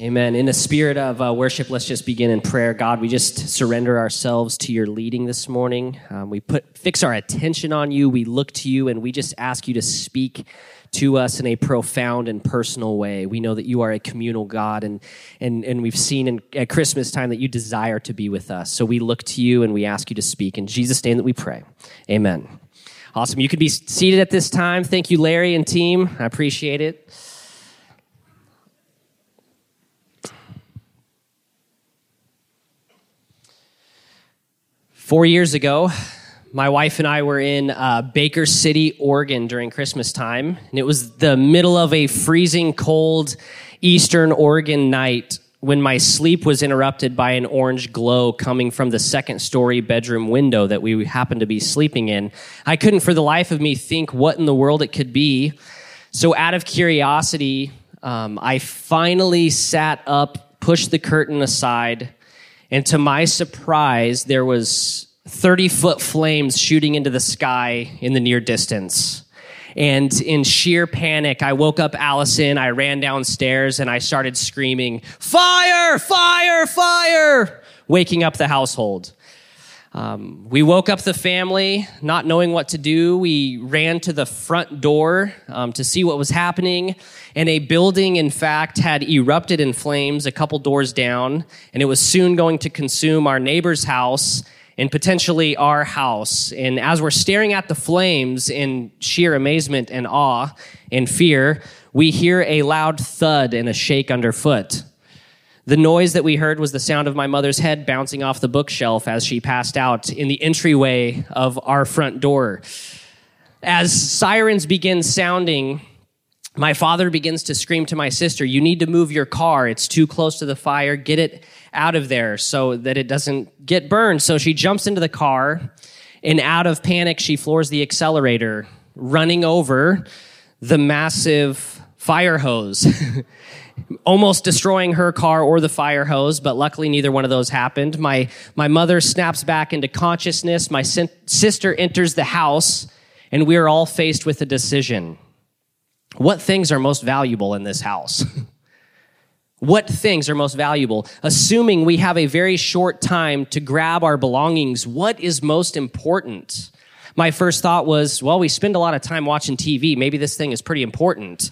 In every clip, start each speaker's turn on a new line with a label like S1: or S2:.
S1: Amen. In a spirit of uh, worship, let's just begin in prayer. God, we just surrender ourselves to your leading this morning. Um, we put fix our attention on you. We look to you, and we just ask you to speak to us in a profound and personal way. We know that you are a communal God, and and and we've seen in, at Christmas time that you desire to be with us. So we look to you, and we ask you to speak in Jesus' name that we pray. Amen. Awesome. You can be seated at this time. Thank you, Larry and team. I appreciate it. Four years ago, my wife and I were in uh, Baker City, Oregon during Christmas time, and it was the middle of a freezing cold eastern Oregon night when my sleep was interrupted by an orange glow coming from the second story bedroom window that we happened to be sleeping in. I couldn't for the life of me think what in the world it could be. So, out of curiosity, um, I finally sat up, pushed the curtain aside, and to my surprise, there was 30 foot flames shooting into the sky in the near distance. And in sheer panic, I woke up Allison. I ran downstairs and I started screaming, Fire! Fire! Fire! Waking up the household. Um, we woke up the family, not knowing what to do. We ran to the front door um, to see what was happening. And a building, in fact, had erupted in flames a couple doors down, and it was soon going to consume our neighbor's house and potentially our house. And as we're staring at the flames in sheer amazement and awe and fear, we hear a loud thud and a shake underfoot. The noise that we heard was the sound of my mother's head bouncing off the bookshelf as she passed out in the entryway of our front door. As sirens begin sounding, my father begins to scream to my sister, You need to move your car. It's too close to the fire. Get it out of there so that it doesn't get burned. So she jumps into the car, and out of panic, she floors the accelerator, running over the massive fire hose. almost destroying her car or the fire hose, but luckily neither one of those happened. My, my mother snaps back into consciousness. My sin- sister enters the house, and we are all faced with a decision. What things are most valuable in this house? what things are most valuable? Assuming we have a very short time to grab our belongings, what is most important? My first thought was, well, we spend a lot of time watching TV. Maybe this thing is pretty important.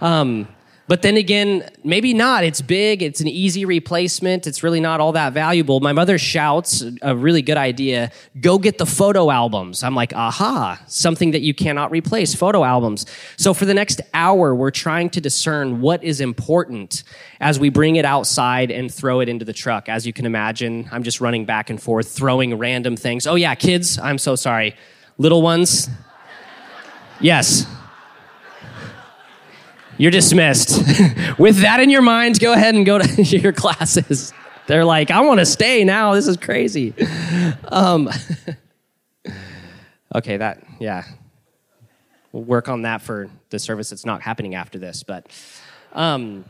S1: Um, but then again, maybe not. It's big, it's an easy replacement, it's really not all that valuable. My mother shouts a really good idea go get the photo albums. I'm like, aha, something that you cannot replace photo albums. So for the next hour, we're trying to discern what is important as we bring it outside and throw it into the truck. As you can imagine, I'm just running back and forth, throwing random things. Oh, yeah, kids, I'm so sorry. Little ones, yes. You're dismissed. With that in your mind, go ahead and go to your classes. They're like, I want to stay now. This is crazy. Um, okay, that, yeah. We'll work on that for the service that's not happening after this. But um,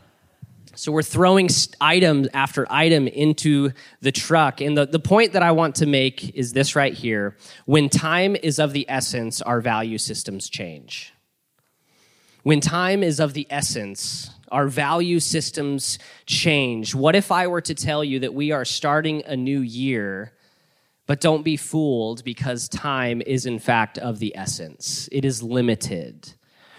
S1: so we're throwing item after item into the truck. And the, the point that I want to make is this right here. When time is of the essence, our value systems change. When time is of the essence, our value systems change. What if I were to tell you that we are starting a new year, but don't be fooled because time is in fact of the essence? It is limited.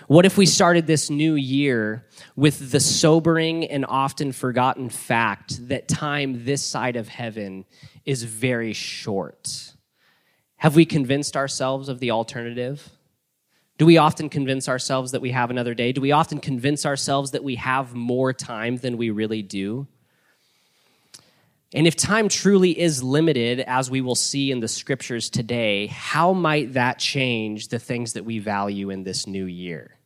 S1: What if we started this new year with the sobering and often forgotten fact that time this side of heaven is very short? Have we convinced ourselves of the alternative? Do we often convince ourselves that we have another day? Do we often convince ourselves that we have more time than we really do? And if time truly is limited, as we will see in the scriptures today, how might that change the things that we value in this new year?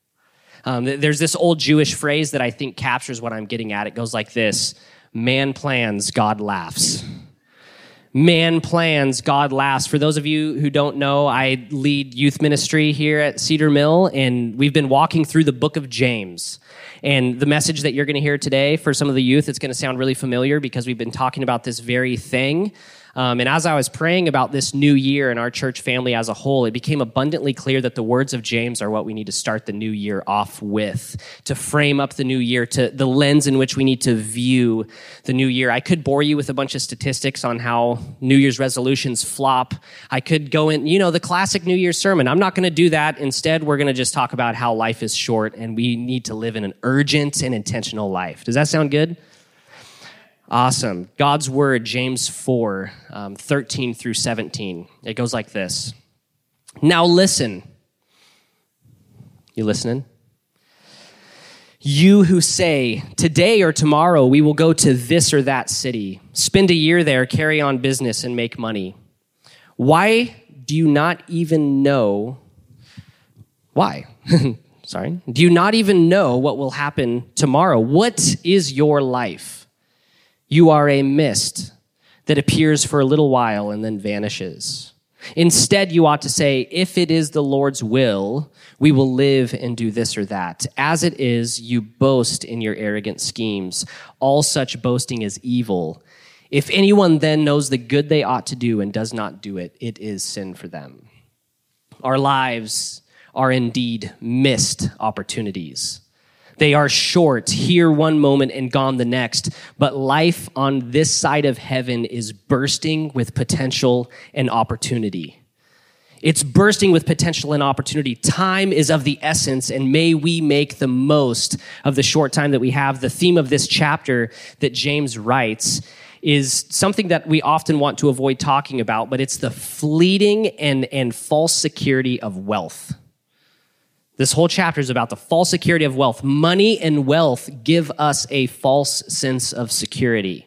S1: Um, there's this old Jewish phrase that I think captures what I'm getting at. It goes like this Man plans, God laughs man plans, God laughs. For those of you who don't know, I lead youth ministry here at Cedar Mill, and we've been walking through the book of James. And the message that you're going to hear today for some of the youth, it's going to sound really familiar because we've been talking about this very thing. Um, and as I was praying about this new year and our church family as a whole, it became abundantly clear that the words of James are what we need to start the new year off with, to frame up the new year, to the lens in which we need to view the new year. I could bore you with a bunch of statistics on how New Year's resolutions flop. I could go in, you know, the classic New Year's sermon. I'm not going to do that. Instead, we're going to just talk about how life is short and we need to live in an urgent and intentional life. Does that sound good? Awesome. God's word, James 4, um, 13 through 17. It goes like this Now listen. You listening? You who say, Today or tomorrow we will go to this or that city, spend a year there, carry on business, and make money. Why do you not even know? Why? Sorry. Do you not even know what will happen tomorrow? What is your life? You are a mist that appears for a little while and then vanishes. Instead, you ought to say, if it is the Lord's will, we will live and do this or that. As it is, you boast in your arrogant schemes. All such boasting is evil. If anyone then knows the good they ought to do and does not do it, it is sin for them. Our lives are indeed missed opportunities. They are short, here one moment and gone the next. But life on this side of heaven is bursting with potential and opportunity. It's bursting with potential and opportunity. Time is of the essence, and may we make the most of the short time that we have. The theme of this chapter that James writes is something that we often want to avoid talking about, but it's the fleeting and, and false security of wealth. This whole chapter is about the false security of wealth. Money and wealth give us a false sense of security.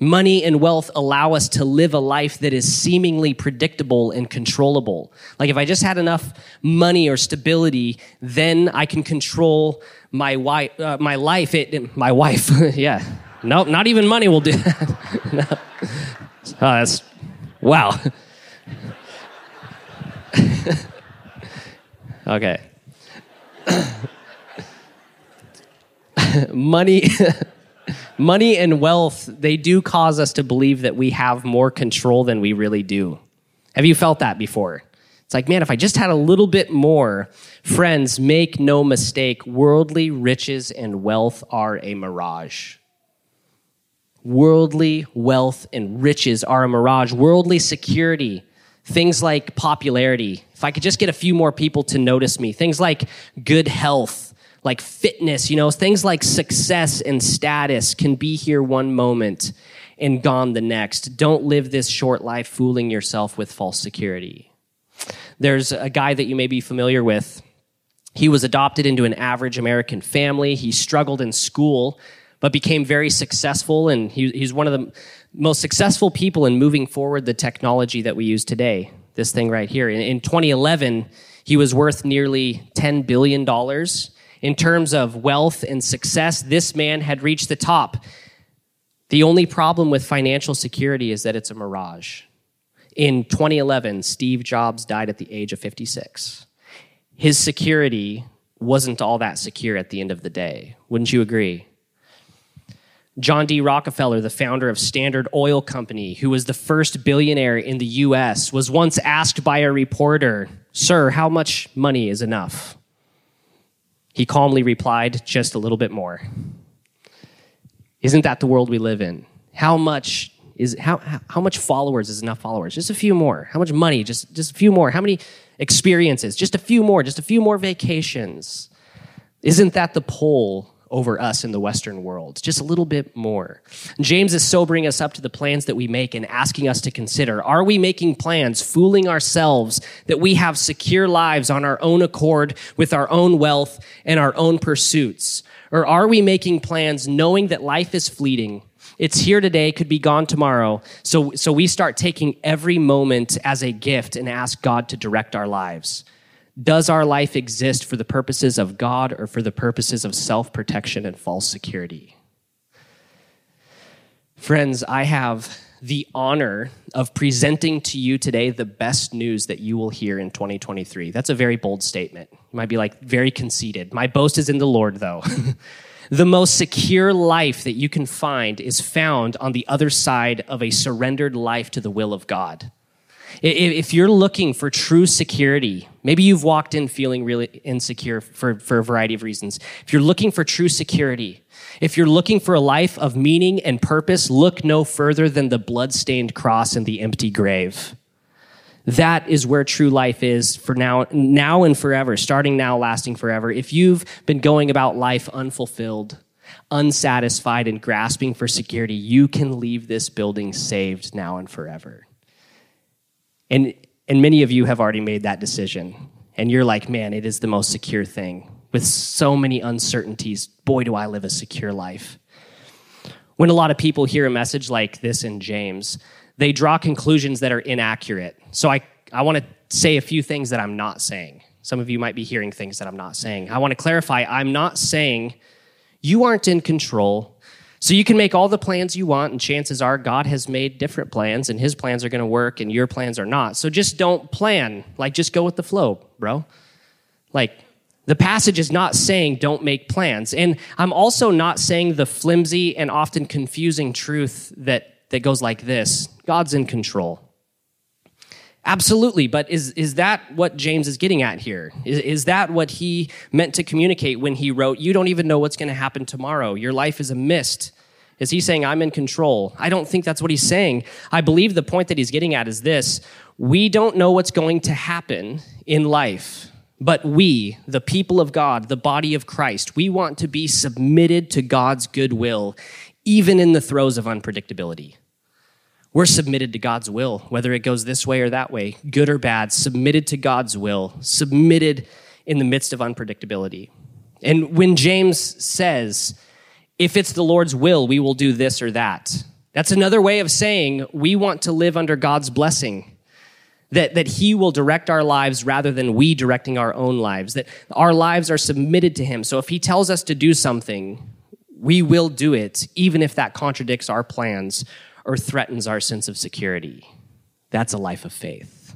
S1: Money and wealth allow us to live a life that is seemingly predictable and controllable. Like if I just had enough money or stability, then I can control my wife, uh, my life. It, my wife, yeah. No, nope, not even money will do that. no. oh, that's wow. okay. money money and wealth they do cause us to believe that we have more control than we really do. Have you felt that before? It's like man if i just had a little bit more friends make no mistake worldly riches and wealth are a mirage. Worldly wealth and riches are a mirage. Worldly security things like popularity if i could just get a few more people to notice me things like good health like fitness, you know, things like success and status can be here one moment and gone the next. Don't live this short life fooling yourself with false security. There's a guy that you may be familiar with. He was adopted into an average American family. He struggled in school, but became very successful. And he, he's one of the most successful people in moving forward the technology that we use today. This thing right here. In, in 2011, he was worth nearly $10 billion in terms of wealth and success, this man had reached the top. The only problem with financial security is that it's a mirage. In 2011, Steve Jobs died at the age of 56. His security wasn't all that secure at the end of the day. Wouldn't you agree? John D. Rockefeller, the founder of Standard Oil Company, who was the first billionaire in the US, was once asked by a reporter, Sir, how much money is enough? He calmly replied, Just a little bit more. Isn't that the world we live in? How much is how how much followers is enough followers? Just a few more. How much money? Just just a few more. How many experiences? Just a few more. Just a few more vacations. Isn't that the pull over us in the Western world, just a little bit more. James is sobering us up to the plans that we make and asking us to consider are we making plans, fooling ourselves that we have secure lives on our own accord with our own wealth and our own pursuits? Or are we making plans knowing that life is fleeting? It's here today, could be gone tomorrow. So, so we start taking every moment as a gift and ask God to direct our lives. Does our life exist for the purposes of God or for the purposes of self protection and false security? Friends, I have the honor of presenting to you today the best news that you will hear in 2023. That's a very bold statement. You might be like, very conceited. My boast is in the Lord, though. The most secure life that you can find is found on the other side of a surrendered life to the will of God. If you're looking for true security, maybe you've walked in feeling really insecure for, for a variety of reasons. If you're looking for true security, if you're looking for a life of meaning and purpose, look no further than the bloodstained cross and the empty grave. That is where true life is for now, now and forever, starting now, lasting forever. If you've been going about life unfulfilled, unsatisfied, and grasping for security, you can leave this building saved now and forever. And, and many of you have already made that decision. And you're like, man, it is the most secure thing. With so many uncertainties, boy, do I live a secure life. When a lot of people hear a message like this in James, they draw conclusions that are inaccurate. So I, I want to say a few things that I'm not saying. Some of you might be hearing things that I'm not saying. I want to clarify I'm not saying you aren't in control so you can make all the plans you want, and chances are God has made different plans, and his plans are going to work, and your plans are not. So just don't plan. Like, just go with the flow, bro. Like, the passage is not saying don't make plans. And I'm also not saying the flimsy and often confusing truth that, that goes like this God's in control. Absolutely, but is, is that what James is getting at here? Is, is that what he meant to communicate when he wrote, You don't even know what's going to happen tomorrow? Your life is a mist. Is he saying, I'm in control? I don't think that's what he's saying. I believe the point that he's getting at is this we don't know what's going to happen in life. But we, the people of God, the body of Christ, we want to be submitted to God's goodwill, even in the throes of unpredictability. We're submitted to God's will, whether it goes this way or that way, good or bad, submitted to God's will, submitted in the midst of unpredictability. And when James says, if it's the Lord's will, we will do this or that, that's another way of saying we want to live under God's blessing. That, that He will direct our lives rather than we directing our own lives. That our lives are submitted to Him. So if He tells us to do something, we will do it, even if that contradicts our plans or threatens our sense of security. That's a life of faith.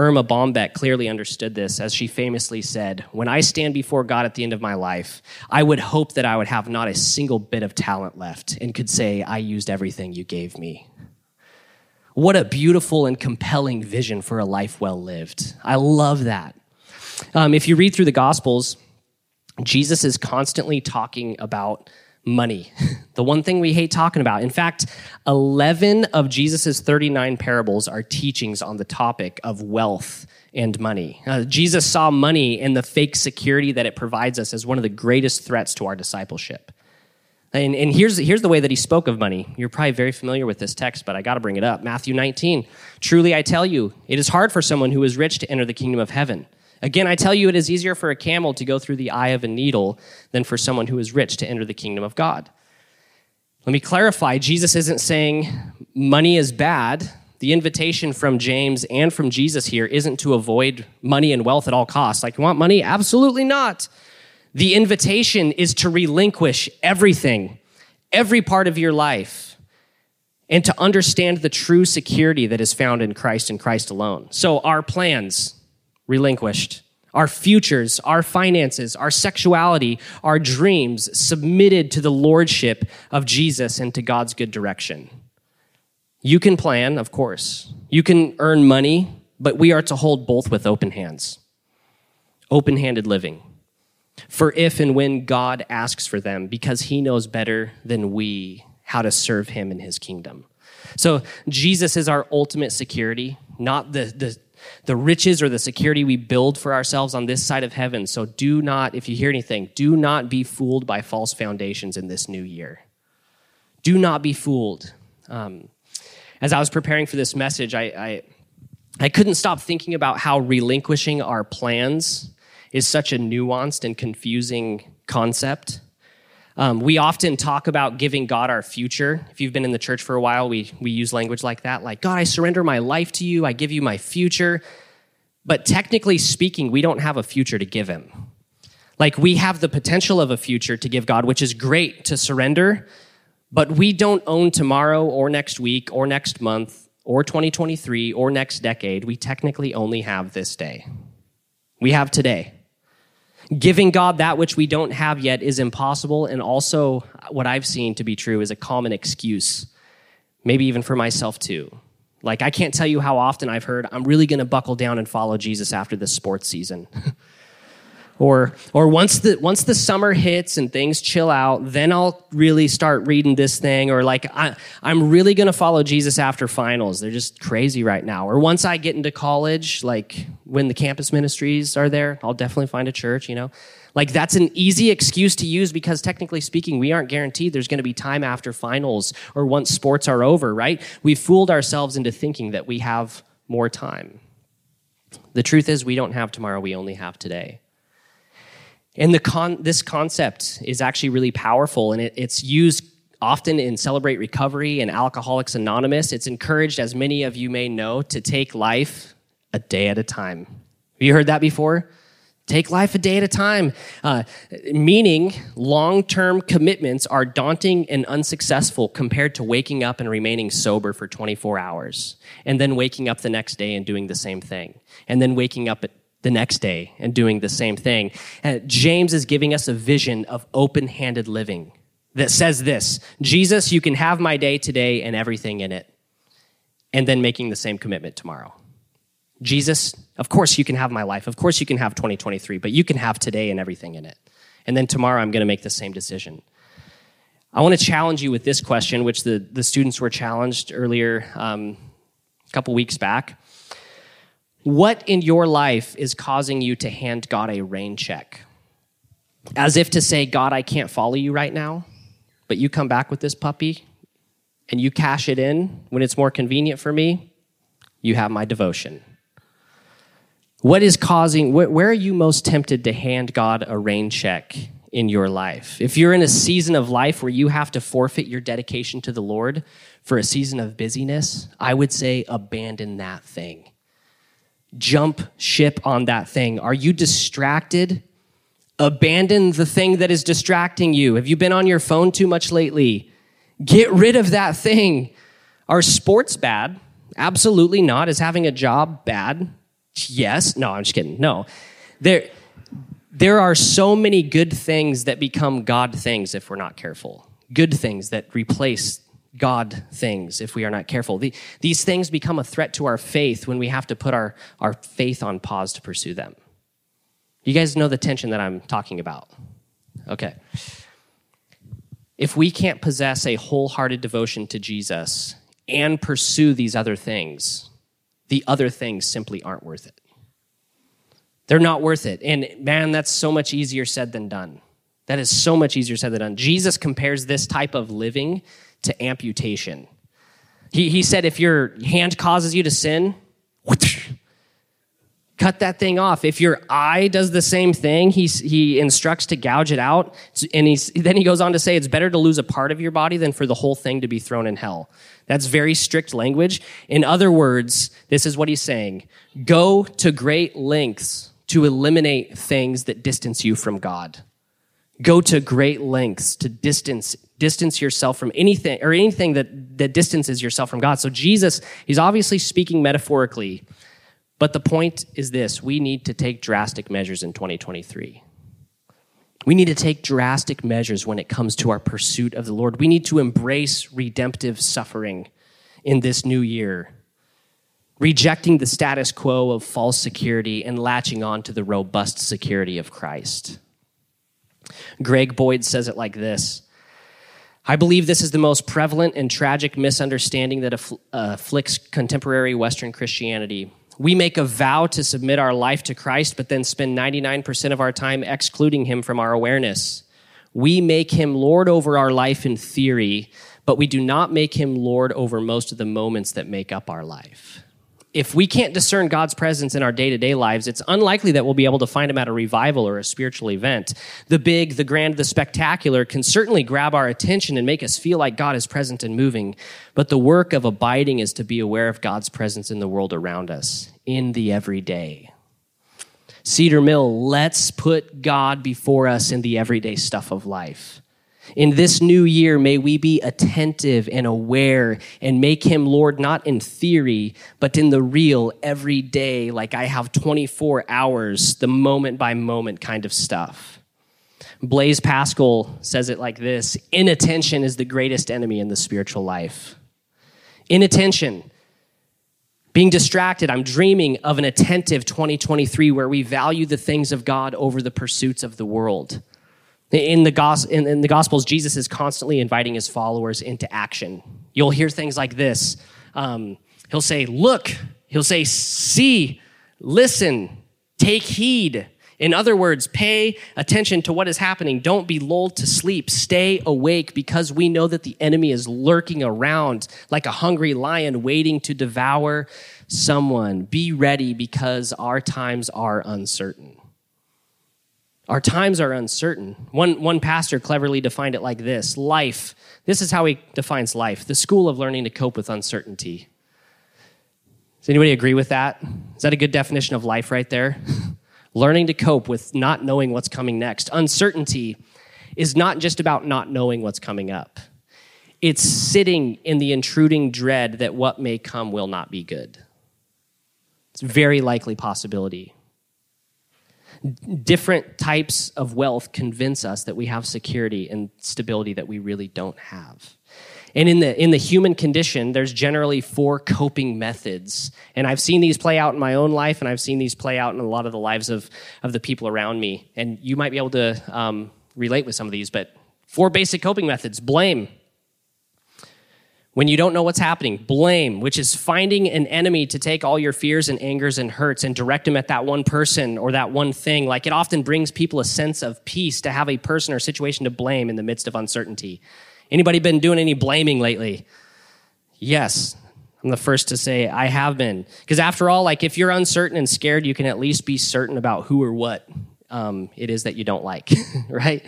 S1: Erma Bombeck clearly understood this as she famously said, When I stand before God at the end of my life, I would hope that I would have not a single bit of talent left and could say, I used everything you gave me. What a beautiful and compelling vision for a life well lived. I love that. Um, if you read through the Gospels, Jesus is constantly talking about money, the one thing we hate talking about. In fact, 11 of Jesus' 39 parables are teachings on the topic of wealth and money. Uh, Jesus saw money and the fake security that it provides us as one of the greatest threats to our discipleship. And, and here's, here's the way that he spoke of money. You're probably very familiar with this text, but I got to bring it up. Matthew 19. Truly I tell you, it is hard for someone who is rich to enter the kingdom of heaven. Again, I tell you, it is easier for a camel to go through the eye of a needle than for someone who is rich to enter the kingdom of God. Let me clarify Jesus isn't saying money is bad. The invitation from James and from Jesus here isn't to avoid money and wealth at all costs. Like, you want money? Absolutely not. The invitation is to relinquish everything, every part of your life, and to understand the true security that is found in Christ and Christ alone. So, our plans, relinquished. Our futures, our finances, our sexuality, our dreams submitted to the lordship of Jesus and to God's good direction. You can plan, of course. You can earn money, but we are to hold both with open hands. Open handed living. For if and when God asks for them, because he knows better than we how to serve him in his kingdom. So Jesus is our ultimate security, not the, the the riches or the security we build for ourselves on this side of heaven. So do not, if you hear anything, do not be fooled by false foundations in this new year. Do not be fooled. Um, as I was preparing for this message, I, I, I couldn't stop thinking about how relinquishing our plans is such a nuanced and confusing concept. Um, we often talk about giving God our future. If you've been in the church for a while, we, we use language like that, like, God, I surrender my life to you, I give you my future. But technically speaking, we don't have a future to give him. Like, we have the potential of a future to give God, which is great to surrender, but we don't own tomorrow or next week or next month or 2023 or next decade. We technically only have this day. We have today. Giving God that which we don't have yet is impossible, and also what I've seen to be true is a common excuse, maybe even for myself too. Like, I can't tell you how often I've heard, I'm really going to buckle down and follow Jesus after this sports season. or or once the once the summer hits and things chill out then i'll really start reading this thing or like I, i'm really going to follow jesus after finals. They're just crazy right now. Or once i get into college like when the campus ministries are there i'll definitely find a church you know? Like that's an easy excuse to use because technically speaking we aren't guaranteed there's going to be time after finals or once sports are over right? We've fooled ourselves into thinking that we have more time. The truth is we don't have tomorrow we only have today and the con- this concept is actually really powerful, and it, it's used often in Celebrate Recovery and Alcoholics Anonymous. It's encouraged, as many of you may know, to take life a day at a time. Have you heard that before? Take life a day at a time. Uh, meaning, long term commitments are daunting and unsuccessful compared to waking up and remaining sober for 24 hours, and then waking up the next day and doing the same thing, and then waking up at the next day and doing the same thing. And James is giving us a vision of open handed living that says this Jesus, you can have my day today and everything in it, and then making the same commitment tomorrow. Jesus, of course you can have my life. Of course you can have 2023, but you can have today and everything in it. And then tomorrow I'm going to make the same decision. I want to challenge you with this question, which the, the students were challenged earlier um, a couple weeks back. What in your life is causing you to hand God a rain check? As if to say, God, I can't follow you right now, but you come back with this puppy and you cash it in when it's more convenient for me, you have my devotion. What is causing, where are you most tempted to hand God a rain check in your life? If you're in a season of life where you have to forfeit your dedication to the Lord for a season of busyness, I would say abandon that thing jump ship on that thing? Are you distracted? Abandon the thing that is distracting you. Have you been on your phone too much lately? Get rid of that thing. Are sports bad? Absolutely not. Is having a job bad? Yes. No, I'm just kidding. No. There, there are so many good things that become God things if we're not careful. Good things that replace God things if we are not careful. The, these things become a threat to our faith when we have to put our, our faith on pause to pursue them. You guys know the tension that I'm talking about. Okay. If we can't possess a wholehearted devotion to Jesus and pursue these other things, the other things simply aren't worth it. They're not worth it. And man, that's so much easier said than done. That is so much easier said than done. Jesus compares this type of living to amputation. He, he said, if your hand causes you to sin, cut that thing off. If your eye does the same thing, he, he instructs to gouge it out. And he's, then he goes on to say it's better to lose a part of your body than for the whole thing to be thrown in hell. That's very strict language. In other words, this is what he's saying go to great lengths to eliminate things that distance you from God. Go to great lengths to distance distance yourself from anything or anything that, that distances yourself from God. So Jesus, he's obviously speaking metaphorically, but the point is this we need to take drastic measures in 2023. We need to take drastic measures when it comes to our pursuit of the Lord. We need to embrace redemptive suffering in this new year, rejecting the status quo of false security and latching on to the robust security of Christ. Greg Boyd says it like this I believe this is the most prevalent and tragic misunderstanding that affl- afflicts contemporary Western Christianity. We make a vow to submit our life to Christ, but then spend 99% of our time excluding him from our awareness. We make him Lord over our life in theory, but we do not make him Lord over most of the moments that make up our life if we can't discern God's presence in our day to day lives, it's unlikely that we'll be able to find him at a revival or a spiritual event. The big, the grand, the spectacular can certainly grab our attention and make us feel like God is present and moving. But the work of abiding is to be aware of God's presence in the world around us, in the everyday. Cedar Mill, let's put God before us in the everyday stuff of life. In this new year, may we be attentive and aware and make him Lord not in theory, but in the real, every day, like I have 24 hours, the moment by moment kind of stuff. Blaise Pascal says it like this Inattention is the greatest enemy in the spiritual life. Inattention. Being distracted, I'm dreaming of an attentive 2023 where we value the things of God over the pursuits of the world. In the, in, in the Gospels, Jesus is constantly inviting his followers into action. You'll hear things like this. Um, he'll say, Look, he'll say, See, listen, take heed. In other words, pay attention to what is happening. Don't be lulled to sleep. Stay awake because we know that the enemy is lurking around like a hungry lion waiting to devour someone. Be ready because our times are uncertain. Our times are uncertain. One, one pastor cleverly defined it like this life. This is how he defines life the school of learning to cope with uncertainty. Does anybody agree with that? Is that a good definition of life right there? learning to cope with not knowing what's coming next. Uncertainty is not just about not knowing what's coming up, it's sitting in the intruding dread that what may come will not be good. It's a very likely possibility different types of wealth convince us that we have security and stability that we really don't have. And in the in the human condition, there's generally four coping methods. And I've seen these play out in my own life, and I've seen these play out in a lot of the lives of, of the people around me. And you might be able to um, relate with some of these, but four basic coping methods blame, when you don't know what's happening, blame, which is finding an enemy to take all your fears and angers and hurts and direct them at that one person or that one thing. Like it often brings people a sense of peace to have a person or situation to blame in the midst of uncertainty. Anybody been doing any blaming lately? Yes. I'm the first to say I have been. Because after all, like if you're uncertain and scared, you can at least be certain about who or what um, it is that you don't like, right?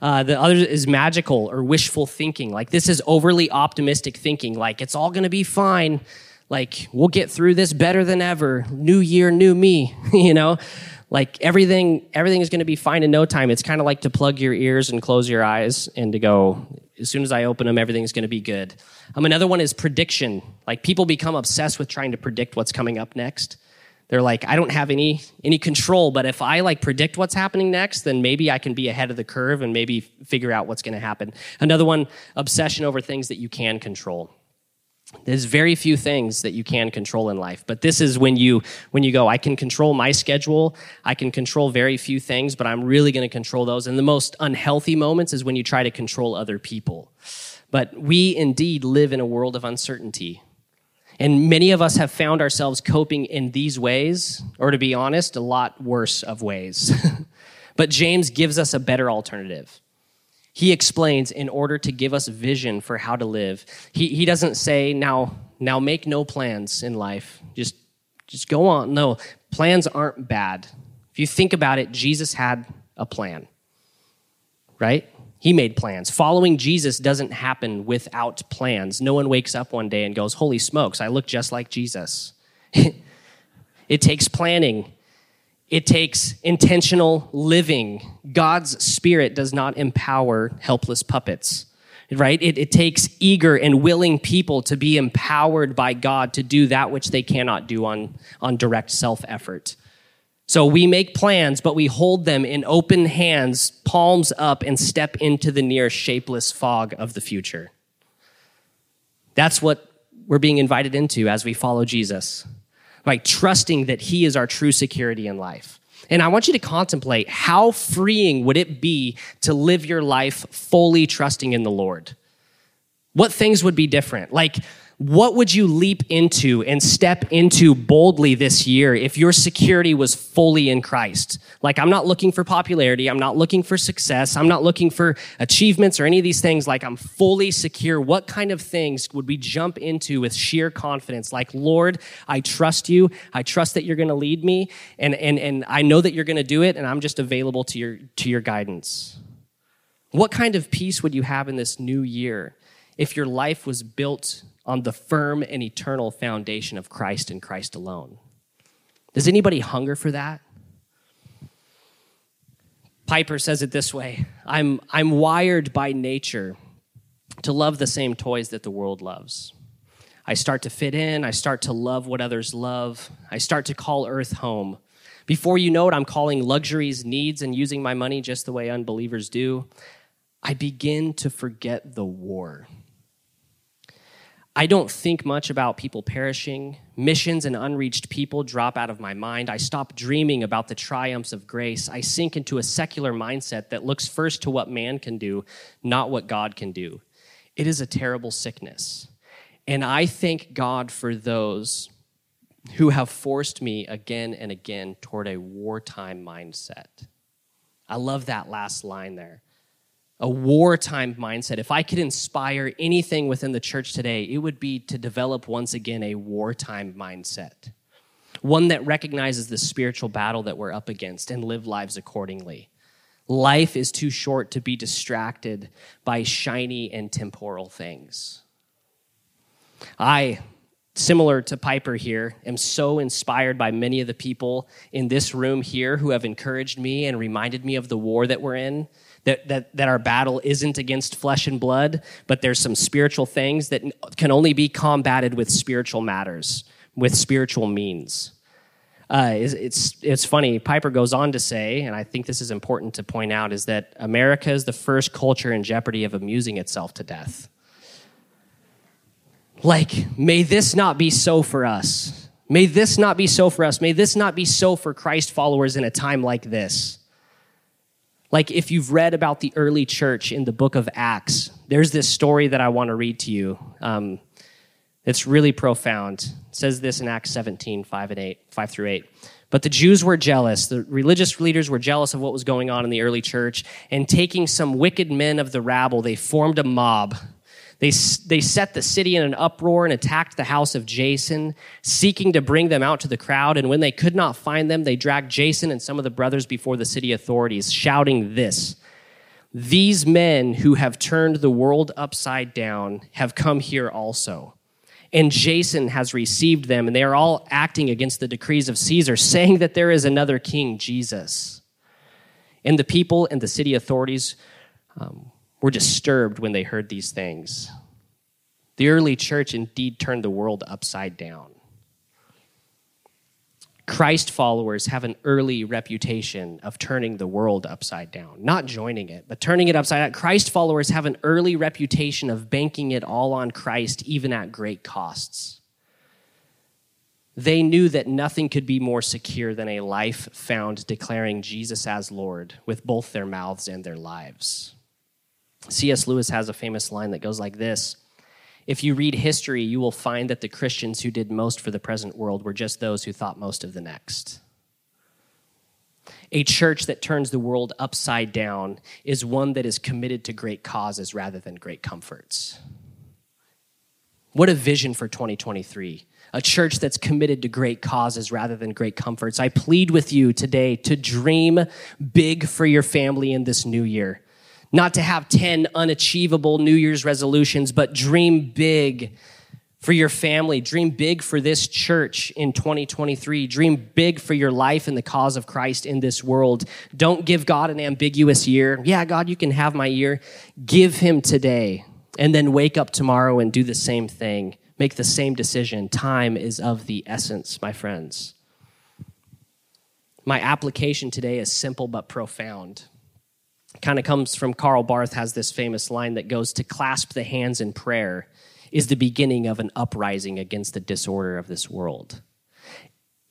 S1: Uh, the other is magical or wishful thinking. Like this is overly optimistic thinking. Like it's all going to be fine. Like we'll get through this better than ever. New year, new me. you know, like everything, everything is going to be fine in no time. It's kind of like to plug your ears and close your eyes and to go. As soon as I open them, everything's going to be good. Um, another one is prediction. Like people become obsessed with trying to predict what's coming up next they're like i don't have any any control but if i like predict what's happening next then maybe i can be ahead of the curve and maybe figure out what's going to happen. Another one obsession over things that you can control. There's very few things that you can control in life but this is when you when you go i can control my schedule i can control very few things but i'm really going to control those. And the most unhealthy moments is when you try to control other people. But we indeed live in a world of uncertainty and many of us have found ourselves coping in these ways, or to be honest, a lot worse of ways. but James gives us a better alternative. He explains in order to give us vision for how to live. He, he doesn't say, now, now make no plans in life. Just, just go on. No, plans aren't bad. If you think about it, Jesus had a plan, right? He made plans. Following Jesus doesn't happen without plans. No one wakes up one day and goes, Holy smokes, I look just like Jesus. it takes planning, it takes intentional living. God's spirit does not empower helpless puppets right? It, it, takes eager and willing people to be empowered by God to do that which they cannot do on, on direct self effort. So we make plans, but we hold them in open hands, palms up, and step into the near shapeless fog of the future. That's what we're being invited into as we follow Jesus, by trusting that He is our true security in life. And I want you to contemplate how freeing would it be to live your life fully trusting in the Lord? What things would be different? Like, what would you leap into and step into boldly this year if your security was fully in Christ? Like, I'm not looking for popularity. I'm not looking for success. I'm not looking for achievements or any of these things. Like, I'm fully secure. What kind of things would we jump into with sheer confidence? Like, Lord, I trust you. I trust that you're going to lead me. And, and, and I know that you're going to do it. And I'm just available to your, to your guidance. What kind of peace would you have in this new year if your life was built on the firm and eternal foundation of Christ and Christ alone. Does anybody hunger for that? Piper says it this way I'm, I'm wired by nature to love the same toys that the world loves. I start to fit in. I start to love what others love. I start to call Earth home. Before you know it, I'm calling luxuries needs and using my money just the way unbelievers do. I begin to forget the war. I don't think much about people perishing. Missions and unreached people drop out of my mind. I stop dreaming about the triumphs of grace. I sink into a secular mindset that looks first to what man can do, not what God can do. It is a terrible sickness. And I thank God for those who have forced me again and again toward a wartime mindset. I love that last line there. A wartime mindset. If I could inspire anything within the church today, it would be to develop once again a wartime mindset. One that recognizes the spiritual battle that we're up against and live lives accordingly. Life is too short to be distracted by shiny and temporal things. I, similar to Piper here, am so inspired by many of the people in this room here who have encouraged me and reminded me of the war that we're in. That, that, that our battle isn't against flesh and blood, but there's some spiritual things that can only be combated with spiritual matters, with spiritual means. Uh, it's, it's, it's funny. Piper goes on to say, and I think this is important to point out, is that America is the first culture in jeopardy of amusing itself to death. Like, may this not be so for us. May this not be so for us. May this not be so for Christ followers in a time like this. Like, if you've read about the early church in the book of Acts, there's this story that I want to read to you. Um, it's really profound. It says this in Acts 17, 5 and 8, 5 through 8. But the Jews were jealous. The religious leaders were jealous of what was going on in the early church. And taking some wicked men of the rabble, they formed a mob they, they set the city in an uproar and attacked the house of Jason, seeking to bring them out to the crowd. And when they could not find them, they dragged Jason and some of the brothers before the city authorities, shouting this These men who have turned the world upside down have come here also. And Jason has received them, and they are all acting against the decrees of Caesar, saying that there is another king, Jesus. And the people and the city authorities um, were disturbed when they heard these things. The early church indeed turned the world upside down. Christ followers have an early reputation of turning the world upside down, not joining it, but turning it upside down. Christ followers have an early reputation of banking it all on Christ, even at great costs. They knew that nothing could be more secure than a life found declaring Jesus as Lord with both their mouths and their lives. C.S. Lewis has a famous line that goes like this If you read history, you will find that the Christians who did most for the present world were just those who thought most of the next. A church that turns the world upside down is one that is committed to great causes rather than great comforts. What a vision for 2023. A church that's committed to great causes rather than great comforts. I plead with you today to dream big for your family in this new year not to have 10 unachievable New Year's resolutions, but dream big for your family. Dream big for this church in 2023. Dream big for your life and the cause of Christ in this world. Don't give God an ambiguous year. Yeah, God, you can have my year. Give Him today and then wake up tomorrow and do the same thing. Make the same decision. Time is of the essence, my friends. My application today is simple but profound kind of comes from Karl Barth has this famous line that goes to clasp the hands in prayer is the beginning of an uprising against the disorder of this world.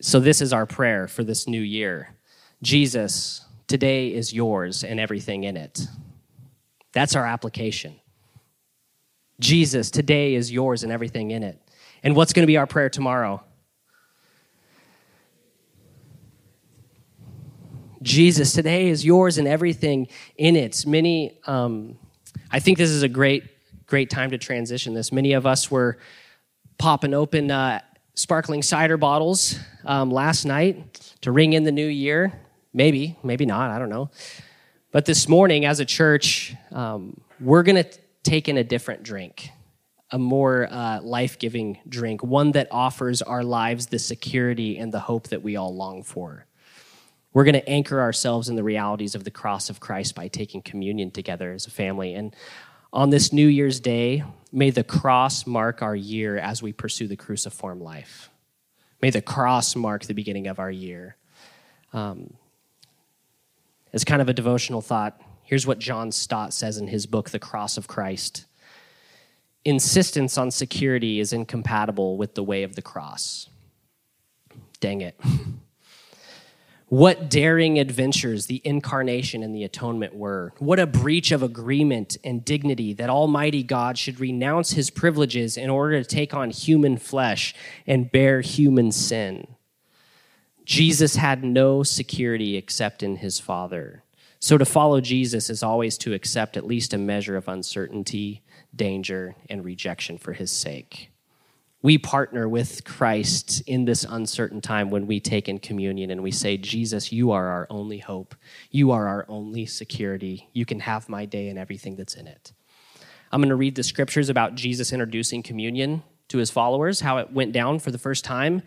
S1: So this is our prayer for this new year. Jesus, today is yours and everything in it. That's our application. Jesus, today is yours and everything in it. And what's going to be our prayer tomorrow? Jesus today is yours and everything in it. Many, um, I think this is a great, great time to transition this. Many of us were popping open uh, sparkling cider bottles um, last night to ring in the new year. Maybe, maybe not, I don't know. But this morning, as a church, um, we're going to take in a different drink, a more uh, life giving drink, one that offers our lives the security and the hope that we all long for. We're going to anchor ourselves in the realities of the cross of Christ by taking communion together as a family. And on this New Year's Day, may the cross mark our year as we pursue the cruciform life. May the cross mark the beginning of our year. Um, as kind of a devotional thought, here's what John Stott says in his book, The Cross of Christ Insistence on security is incompatible with the way of the cross. Dang it. What daring adventures the incarnation and the atonement were. What a breach of agreement and dignity that Almighty God should renounce his privileges in order to take on human flesh and bear human sin. Jesus had no security except in his Father. So to follow Jesus is always to accept at least a measure of uncertainty, danger, and rejection for his sake we partner with Christ in this uncertain time when we take in communion and we say, Jesus, you are our only hope. You are our only security. You can have my day and everything that's in it. I'm going to read the scriptures about Jesus introducing communion to his followers, how it went down for the first time.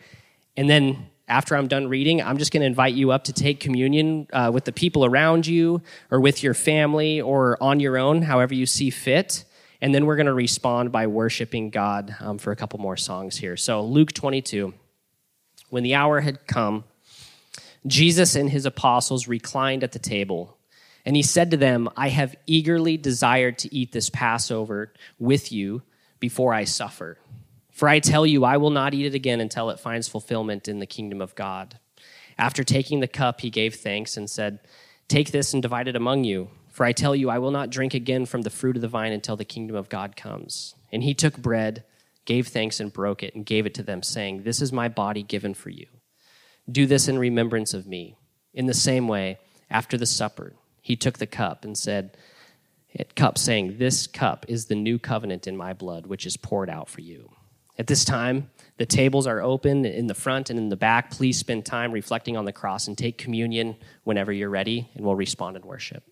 S1: And then after I'm done reading, I'm just going to invite you up to take communion uh, with the people around you or with your family or on your own, however you see fit. And then we're going to respond by worshiping God um, for a couple more songs here. So, Luke 22. When the hour had come, Jesus and his apostles reclined at the table. And he said to them, I have eagerly desired to eat this Passover with you before I suffer. For I tell you, I will not eat it again until it finds fulfillment in the kingdom of God. After taking the cup, he gave thanks and said, Take this and divide it among you. For I tell you, I will not drink again from the fruit of the vine until the kingdom of God comes. And he took bread, gave thanks, and broke it, and gave it to them, saying, This is my body given for you. Do this in remembrance of me. In the same way, after the supper, he took the cup and said, Cup, saying, This cup is the new covenant in my blood, which is poured out for you. At this time, the tables are open in the front and in the back. Please spend time reflecting on the cross and take communion whenever you're ready, and we'll respond in worship.